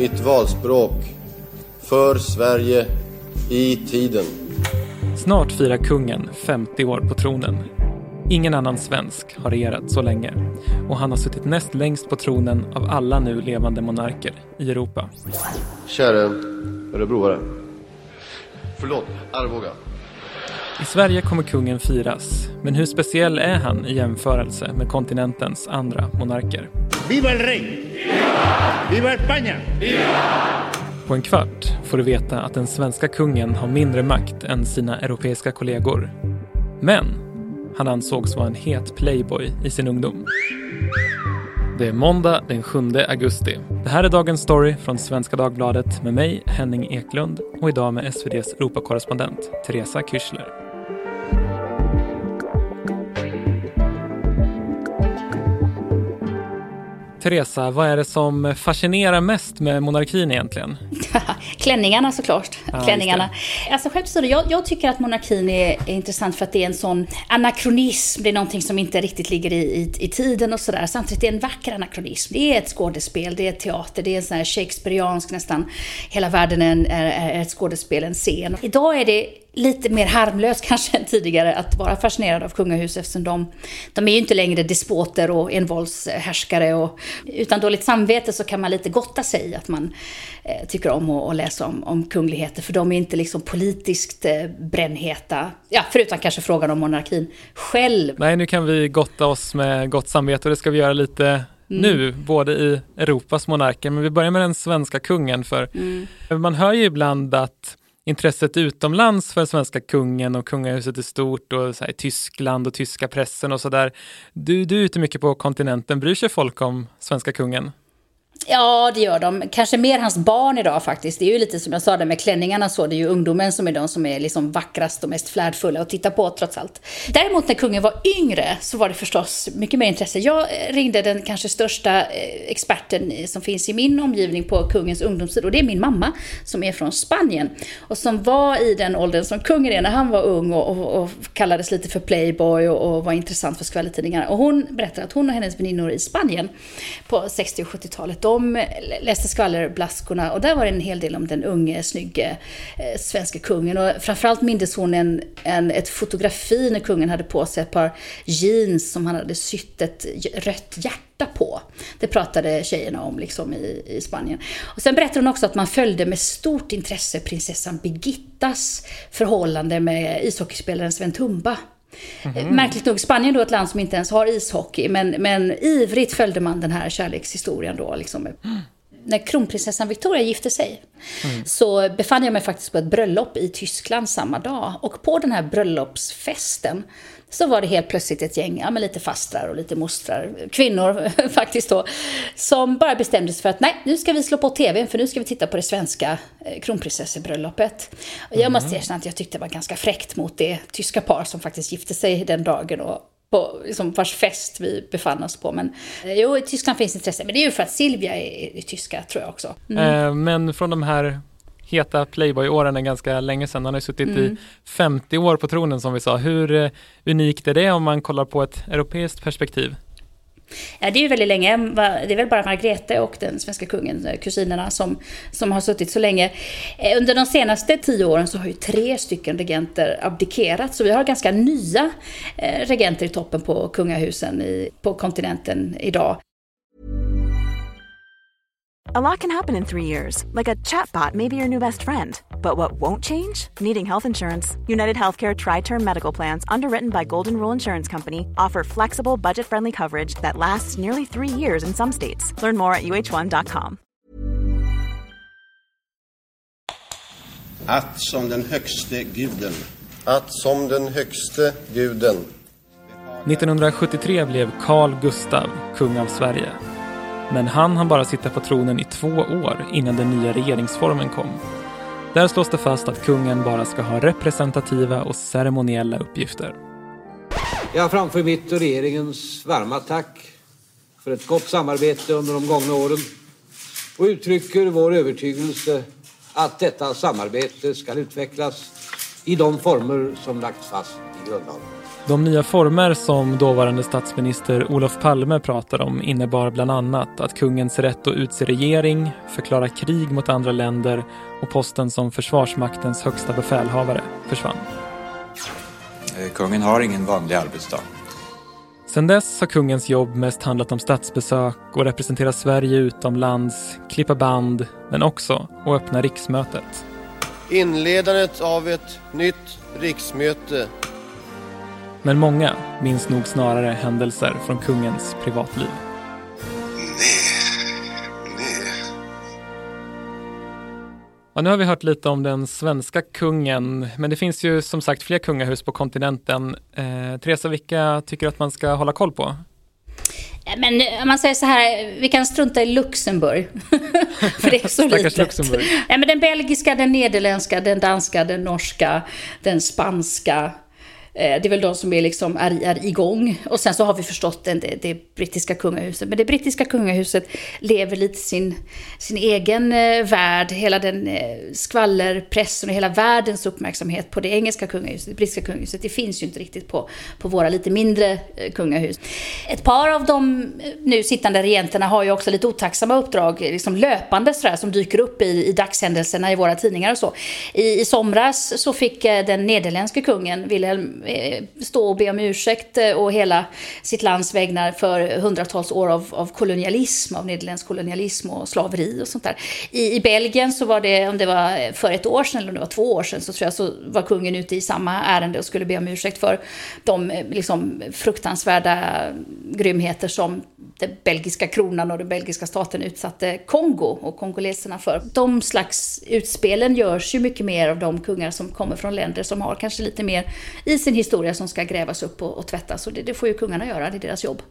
mitt valspråk för Sverige i tiden. Snart firar kungen 50 år på tronen. Ingen annan svensk har regerat så länge och han har suttit näst längst på tronen av alla nu levande monarker i Europa. Käre örebroare. Förlåt, Arboga. I Sverige kommer kungen firas, men hur speciell är han i jämförelse med kontinentens andra monarker? ¡Viva el rey! ¡Viva España! På en kvart får du veta att den svenska kungen har mindre makt än sina europeiska kollegor. Men han ansågs vara en het playboy i sin ungdom. Det är måndag den 7 augusti. Det här är dagens story från Svenska Dagbladet med mig, Henning Eklund och idag med SVDs Europakorrespondent Teresa Kyschler. Teresa, vad är det som fascinerar mest med monarkin egentligen? Klänningarna såklart. Ja, Klänningarna. Alltså skämt jag, jag tycker att monarkin är, är, intressant för att det är en sån anakronism. Det är någonting som inte riktigt ligger i, i, i tiden och sådär. Samtidigt är det en vacker anakronism. Det är ett skådespel, det är teater, det är en sån här shakespeariansk nästan. Hela världen är, är, är ett skådespel, en scen. Idag är det lite mer harmlöst kanske än tidigare att vara fascinerad av kungahuset eftersom de, de är ju inte längre despoter och envåldshärskare. Och, utan dåligt samvete så kan man lite gotta sig i att man eh, tycker om att, läsa om, om kungligheter. För de är inte liksom politiskt eh, brännheta. Ja, förutom kanske frågan om monarkin själv. Nej, nu kan vi gotta oss med gott samvete och det ska vi göra lite mm. nu, både i Europas monarker. Men vi börjar med den svenska kungen för mm. man hör ju ibland att intresset utomlands för svenska kungen och kungahuset i stort och så här, Tyskland och tyska pressen och sådär. Du, du är ute mycket på kontinenten. Bryr sig folk om svenska kungen? Ja, det gör de. Kanske mer hans barn idag faktiskt. Det är ju lite som jag sa där med klänningarna så. Det är ju ungdomen som är de som är liksom vackrast och mest flärdfulla att titta på trots allt. Däremot när kungen var yngre så var det förstås mycket mer intresse. Jag ringde den kanske största eh, experten som finns i min omgivning på kungens ungdomstid och det är min mamma som är från Spanien och som var i den åldern som kungen är när han var ung och, och, och kallades lite för playboy och, och var intressant för skvallertidningarna. Och hon berättar att hon och hennes väninnor i Spanien på 60 och 70-talet de läste skvallerblaskorna och där var det en hel del om den unge, snygge eh, svenska kungen. Och framförallt mindes hon en, en, ett fotografi när kungen hade på sig ett par jeans som han hade sytt ett rött hjärta på. Det pratade tjejerna om liksom i, i Spanien. Och sen berättade hon också att man följde med stort intresse prinsessan Birgittas förhållande med ishockeyspelaren Sven Tumba. Mm. Märkligt nog, Spanien då ett land som inte ens har ishockey, men, men ivrigt följde man den här kärlekshistorien då. Liksom. Mm. När kronprinsessan Victoria gifte sig mm. så befann jag mig faktiskt på ett bröllop i Tyskland samma dag. Och på den här bröllopsfesten så var det helt plötsligt ett gäng, ja, med lite fastrar och lite mostrar, kvinnor faktiskt då, som bara bestämde sig för att nej, nu ska vi slå på tvn för nu ska vi titta på det svenska eh, kronprinsessebröllopet. Och jag måste mm. erkänna att jag tyckte det var ganska fräckt mot det tyska par som faktiskt gifte sig den dagen och på liksom, vars fest vi befann oss på. Men eh, jo, i Tyskland finns intresse, men det är ju för att Silvia är, är tyska tror jag också. Mm. Eh, men från de här heta Playboy-åren är ganska länge sedan. Han har suttit mm. i 50 år på tronen som vi sa. Hur eh, unikt är det om man kollar på ett europeiskt perspektiv? Ja, det är ju väldigt länge. Det är väl bara Margrethe och den svenska kungen, eh, kusinerna, som, som har suttit så länge. Eh, under de senaste tio åren så har ju tre stycken regenter abdikerat, så vi har ganska nya eh, regenter i toppen på kungahusen i, på kontinenten idag. A lot can happen in three years, like a chatbot may be your new best friend. But what won't change? Needing health insurance. United Healthcare Tri Term Medical Plans, underwritten by Golden Rule Insurance Company, offer flexible, budget friendly coverage that lasts nearly three years in some states. Learn more at uh1.com. Att som den högste guden. Att som den högste guden. 1973 blev Carl Gustav kung av Sverige. Men han hann bara sitta på tronen i två år innan den nya regeringsformen kom. Där slås det fast att kungen bara ska ha representativa och ceremoniella uppgifter. Jag framför mitt och regeringens varma tack för ett gott samarbete under de gångna åren och uttrycker vår övertygelse att detta samarbete ska utvecklas i de former som lagts fast i grundlagen. De nya former som dåvarande statsminister Olof Palme pratade om innebar bland annat att kungens rätt att utse regering, förklara krig mot andra länder och posten som Försvarsmaktens högsta befälhavare försvann. Eh, kungen har ingen vanlig arbetsdag. Sedan dess har kungens jobb mest handlat om statsbesök och representera Sverige utomlands, klippa band, men också att öppna riksmötet. Inledandet av ett nytt riksmöte. Men många minns nog snarare händelser från kungens privatliv. Ja, nu har vi hört lite om den svenska kungen, men det finns ju som sagt fler kungahus på kontinenten. Eh, Teresa, vilka tycker du att man ska hålla koll på? Men om man säger så här, vi kan strunta i Luxemburg. För det är så litet. Luxemburg. Ja, men den belgiska, den nederländska, den danska, den norska, den spanska, Eh, Eh, det är väl de som är, liksom, är, är igång. Och sen så har vi förstått det, det, det brittiska kungahuset. Men det brittiska kungahuset lever lite sin, sin egen eh, värld. Hela den eh, skvallerpressen och hela världens uppmärksamhet på det engelska kungahuset, det brittiska kungahuset. Det finns ju inte riktigt på, på våra lite mindre kungahus. Ett par av de nu sittande regenterna har ju också lite otacksamma uppdrag, liksom löpande sådär, som dyker upp i, i dagshändelserna i våra tidningar och så. I, i somras så fick den nederländske kungen, Wilhelm Eh, stå och be om ursäkt eh, och hela sitt lands vägnar för hundratals år av, av kolonialism, av nederländsk kolonialism och slaveri och sånt där. I, I Belgien så var det, om det var för ett år sedan eller om det var två år sedan, så tror jag så var kungen ute i samma ärende och skulle be om ursäkt för de eh, liksom, fruktansvärda grymheter som den belgiska kronan och den belgiska staten utsatte Kongo och kongoleserna för. De slags utspelen görs ju mycket mer av de kungar som kommer från länder som har kanske lite mer i sin historia som ska grävas upp och, och tvättas. Och det, det, får ju kungarna göra, det är deras jobb.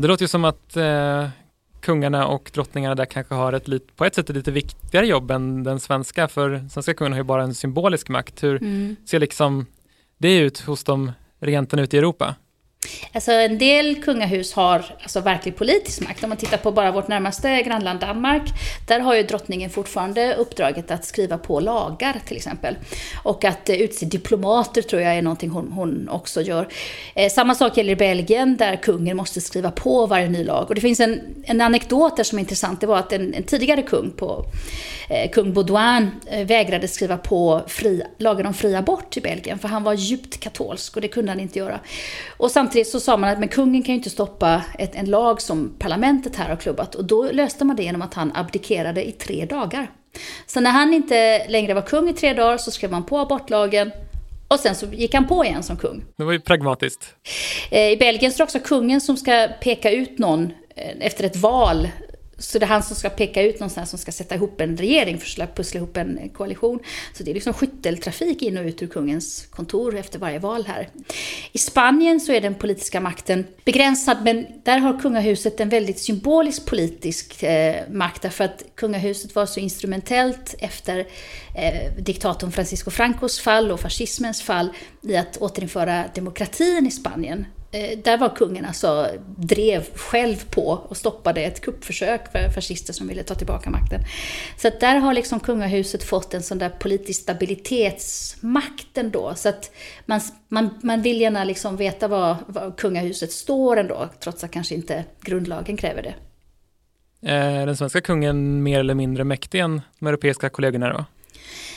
Det låter ju som att eh, kungarna och drottningarna där kanske har ett lit, på ett sätt ett lite viktigare jobb än den svenska, för svenska kungen har ju bara en symbolisk makt. Hur mm. ser liksom det ut hos de regenterna ute i Europa? Alltså en del kungahus har alltså verklig politisk makt. Om man tittar på bara vårt närmaste grannland Danmark, där har ju drottningen fortfarande uppdraget att skriva på lagar till exempel. Och att eh, utse diplomater tror jag är någonting hon, hon också gör. Eh, samma sak gäller i Belgien, där kungen måste skriva på varje ny lag. Och det finns en, en anekdot där som är intressant, det var att en, en tidigare kung på eh, kung Baudouin eh, vägrade skriva på fri, lagen om fri abort i Belgien, för han var djupt katolsk och det kunde han inte göra. Och samtidigt så sa man att men kungen kan ju inte stoppa ett, en lag som parlamentet här har klubbat. Och då löste man det genom att han abdikerade i tre dagar. Så när han inte längre var kung i tre dagar så skrev man på abortlagen och sen så gick han på igen som kung. Det var ju pragmatiskt. Eh, I Belgien så är det också kungen som ska peka ut någon eh, efter ett val så det är han som ska peka ut någonstans som ska sätta ihop en regering, för att pussla ihop en koalition. Så det är liksom skytteltrafik in och ut ur kungens kontor efter varje val här. I Spanien så är den politiska makten begränsad, men där har kungahuset en väldigt symbolisk politisk eh, makt, därför att kungahuset var så instrumentellt efter eh, diktatorn Francisco Francos fall och fascismens fall i att återinföra demokratin i Spanien. Eh, där var kungen alltså, drev själv på och stoppade ett kuppförsök för fascister som ville ta tillbaka makten. Så att där har liksom kungahuset fått en sån där politisk stabilitetsmakt ändå. Så att man, man, man vill gärna liksom veta var, var kungahuset står ändå, trots att kanske inte grundlagen kräver det. Är den svenska kungen mer eller mindre mäktig än de europeiska kollegorna då?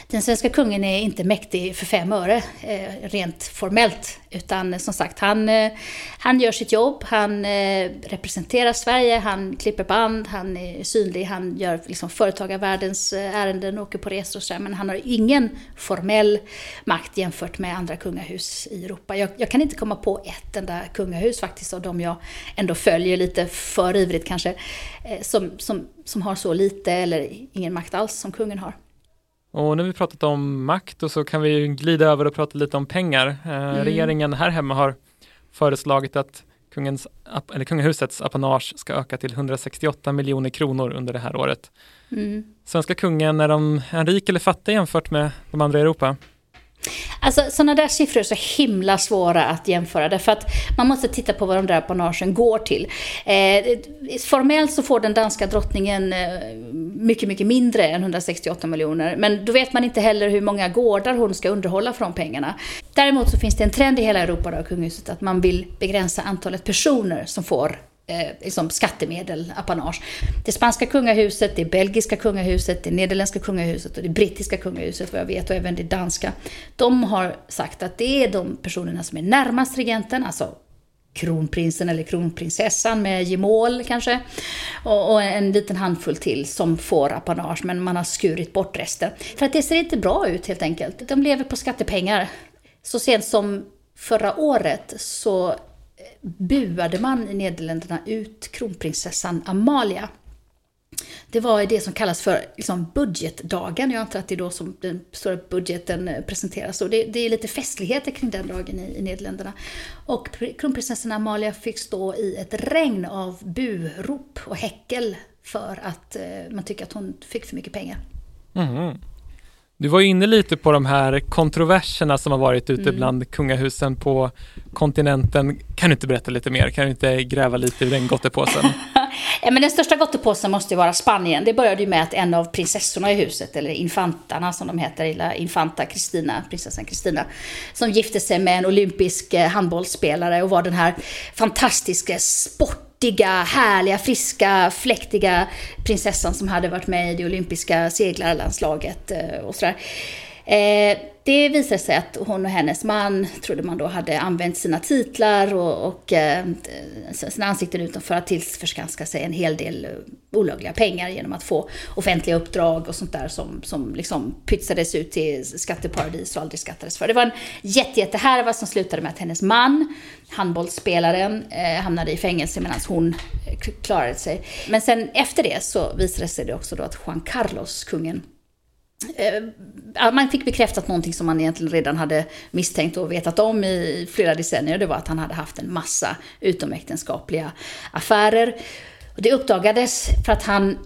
Den svenska kungen är inte mäktig för fem öre, eh, rent formellt. Utan som sagt, han, eh, han gör sitt jobb, han eh, representerar Sverige, han klipper band, han är synlig, han gör liksom företagarvärldens eh, ärenden, åker på resor och så Men han har ingen formell makt jämfört med andra kungahus i Europa. Jag, jag kan inte komma på ett enda kungahus faktiskt av de jag ändå följer lite för ivrigt kanske, eh, som, som, som har så lite eller ingen makt alls som kungen har. Och nu har vi pratat om makt och så kan vi glida över och prata lite om pengar. Eh, mm. Regeringen här hemma har föreslagit att kungens, eller kungahusets apanage ska öka till 168 miljoner kronor under det här året. Mm. Svenska kungen, är de en rik eller fattig jämfört med de andra i Europa? Alltså sådana där siffror är så himla svåra att jämföra därför att man måste titta på vad de där apanagen går till. Eh, formellt så får den danska drottningen eh, mycket, mycket mindre än 168 miljoner. Men då vet man inte heller hur många gårdar hon ska underhålla för de pengarna. Däremot så finns det en trend i hela Europa och kungahuset att man vill begränsa antalet personer som får eh, liksom skattemedel, apanage. Det spanska kungahuset, det belgiska kungahuset, det nederländska kungahuset och det brittiska kungahuset vad jag vet och även det danska. De har sagt att det är de personerna som är närmast regenten, alltså kronprinsen eller kronprinsessan med gemål kanske. Och, och, en liten handfull till som får apanage, men man har skurit bort resten. För att det ser inte bra ut helt enkelt. De lever på skattepengar. Så sent som förra året så buade man i Nederländerna ut kronprinsessan Amalia. Det var det som kallas för liksom budgetdagen. Jag antar att det är då som den stora budgeten eh, presenteras. Och det, det är lite festligheter kring den dagen i, i Nederländerna. Och kronprinsessan Amalia fick stå i ett regn av burop och häckel för att eh, man tycker att hon fick för mycket pengar. Mm. Du var inne lite på de här kontroverserna som har varit ute mm. bland kungahusen på kontinenten. Kan du inte berätta lite mer? Kan du inte gräva lite i den gottepåsen? ja, men den största gottepåsen måste ju vara Spanien. Det började ju med att en av prinsessorna i huset, eller infantarna som de heter, eller infanta Kristina, prinsessan Kristina, som gifte sig med en olympisk eh, handbollsspelare och var den här fantastiska sport sportiga, härliga, friska, fläktiga prinsessan som hade varit med i det olympiska seglarlandslaget eh, och sådär. Eh, det visade sig att hon och hennes man, trodde man då, hade använt sina titlar och, och eh, sina ansikten utåt för att tillförskanska sig en hel del eh, olagliga pengar genom att få offentliga uppdrag och sånt där som, som liksom pytsades ut till skatteparadis och aldrig skattades för. Det var en jätte, jättehärva som slutade med att hennes man, handbollsspelaren, eh, hamnade i fängelse medan hon eh, klarade sig. Men sen efter det så visade det sig också då att Juan Carlos, kungen, Eh, man fick bekräftat någonting som man egentligen redan hade misstänkt och vetat om i flera decennier. Det var att han hade haft en massa utomäktenskapliga affärer. Det uppdagades för att han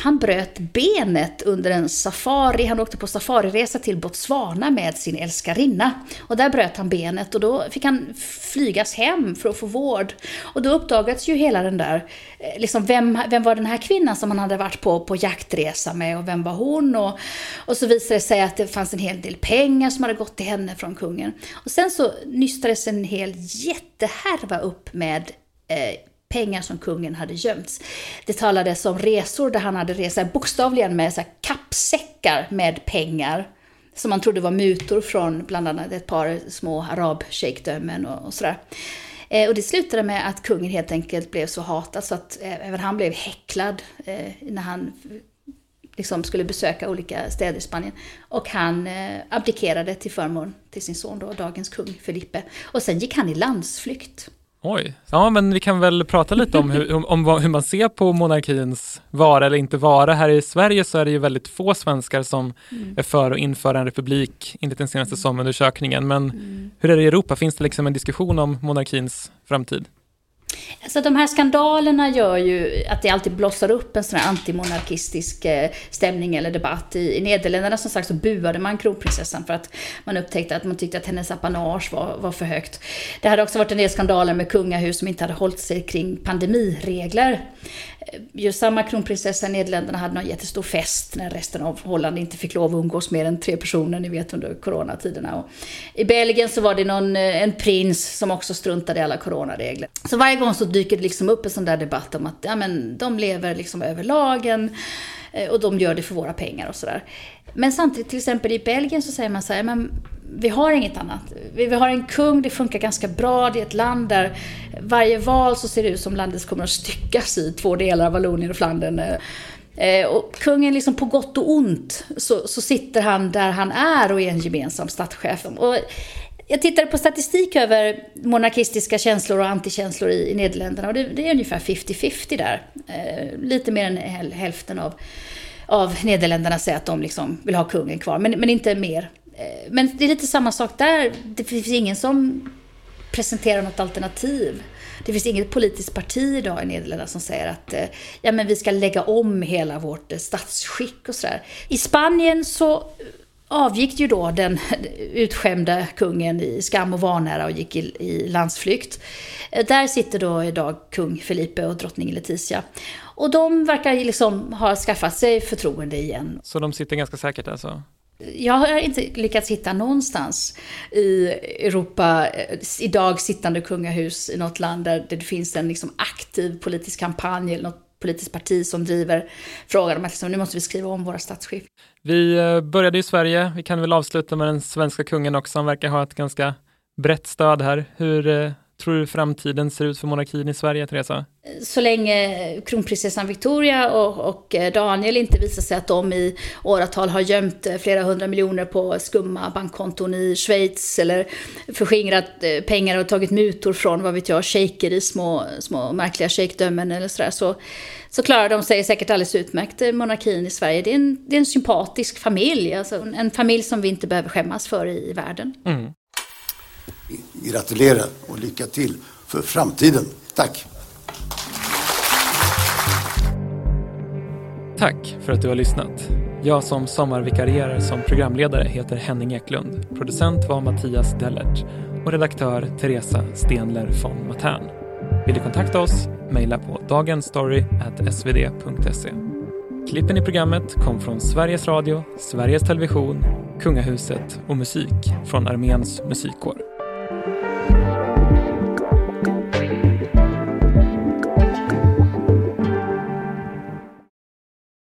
han bröt benet under en safari. Han åkte på safariresa till Botswana med sin älskarinna. Och där bröt han benet och då fick han flygas hem för att få vård. Och då uppdagades ju hela den där, eh, liksom vem, vem var den här kvinnan som han hade varit på, på jaktresa med och vem var hon? Och, och så visade det sig att det fanns en hel del pengar som hade gått till henne från kungen. Och sen så nystades en hel jättehärva upp med eh, pengar som kungen hade gömt. Det talades om resor där han hade rest bokstavligen med så kappsäckar med pengar som man trodde var mutor från bland annat ett par små arabsheikdömen och, och sådär. Eh, och det slutade med att kungen helt enkelt blev så hatad så att eh, även han blev häcklad eh, när han liksom skulle besöka olika städer i Spanien. Och han eh, abdikerade till förmån till sin son då, dagens kung Felipe. Och sen gick han i landsflykt. Oj, ja men vi kan väl prata lite om hur, om, om hur man ser på monarkins vara eller inte vara. Här i Sverige så är det ju väldigt få svenskar som mm. är för att införa en republik enligt den senaste mm. SOM-undersökningen. Men mm. hur är det i Europa? Finns det liksom en diskussion om monarkins framtid? Alltså de här skandalerna gör ju att det alltid blossar upp en sån här antimonarkistisk eh, stämning eller debatt. I, I Nederländerna som sagt så buade man kronprinsessan för att man upptäckte att man tyckte att hennes apanage var, var för högt. Det hade också varit en del skandaler med kungahus som inte hade hållit sig kring pandemiregler. Eh, Just samma kronprinsessa i Nederländerna hade någon jättestor fest när resten av Holland inte fick lov att umgås mer än tre personer, ni vet under coronatiderna. Och I Belgien så var det någon, eh, en prins som också struntade i alla coronaregler. Så varje gång så dyker det liksom upp en sån där debatt om att ja, men, de lever liksom över lagen eh, och de gör det för våra pengar och sådär. Men samtidigt, till exempel i Belgien så säger man så här, men vi har inget annat. Vi, vi har en kung, det funkar ganska bra. Det är ett land där varje val så ser det ut som landet kommer att styckas i två delar, Vallonien och Flandern. Eh, och kungen, liksom på gott och ont, så, så sitter han där han är och är en gemensam statschef. Och jag tittade på statistik över monarkistiska känslor och antikänslor i, i Nederländerna och det, det är ungefär 50-50 där. Eh, lite mer än hälften av, av Nederländerna säger att de liksom vill ha kungen kvar, men, men inte mer. Eh, men det är lite samma sak där. Det finns ingen som presenterar något alternativ. Det finns inget politiskt parti idag i Nederländerna som säger att eh, ja, men vi ska lägga om hela vårt eh, statsskick och sådär. I Spanien så avgick ju då den utskämda kungen i skam och vanära och gick i, i landsflykt. Där sitter då idag kung Felipe och drottning Letizia. Och de verkar liksom ha skaffat sig förtroende igen. Så de sitter ganska säkert alltså? Jag har inte lyckats hitta någonstans i Europa eh, idag sittande kungahus i något land där det finns en liksom aktiv politisk kampanj eller något politiskt parti som driver frågan om att liksom, nu måste vi skriva om våra statsskick. Vi eh, började i Sverige, vi kan väl avsluta med den svenska kungen också, han verkar ha ett ganska brett stöd här. Hur eh, tror du framtiden ser ut för monarkin i Sverige, Teresa? Så länge kronprinsessan Victoria och, och, Daniel inte visar sig att de i åratal har gömt flera hundra miljoner på skumma bankkonton i Schweiz eller förskingrat eh, pengar och tagit mutor från, vad vet jag, shejker i små, små märkliga shejkdömen eller sådär, så, så klarar de sig säkert alldeles utmärkt, eh, monarkin i Sverige. Det är en, det är en sympatisk familj, alltså en familj som vi inte behöver skämmas för i, i världen. Mm gratulera och lycka till för framtiden. Tack! Tack för att du har lyssnat. Jag som sommarvikarierar som programledare heter Henning Eklund. Producent var Mattias Dellert och redaktör Teresa Stenler von Matern. Vill du kontakta oss? Mejla på dagensstory.svd.se. Klippen i programmet kom från Sveriges Radio, Sveriges Television, Kungahuset och musik från Arméns musikkår.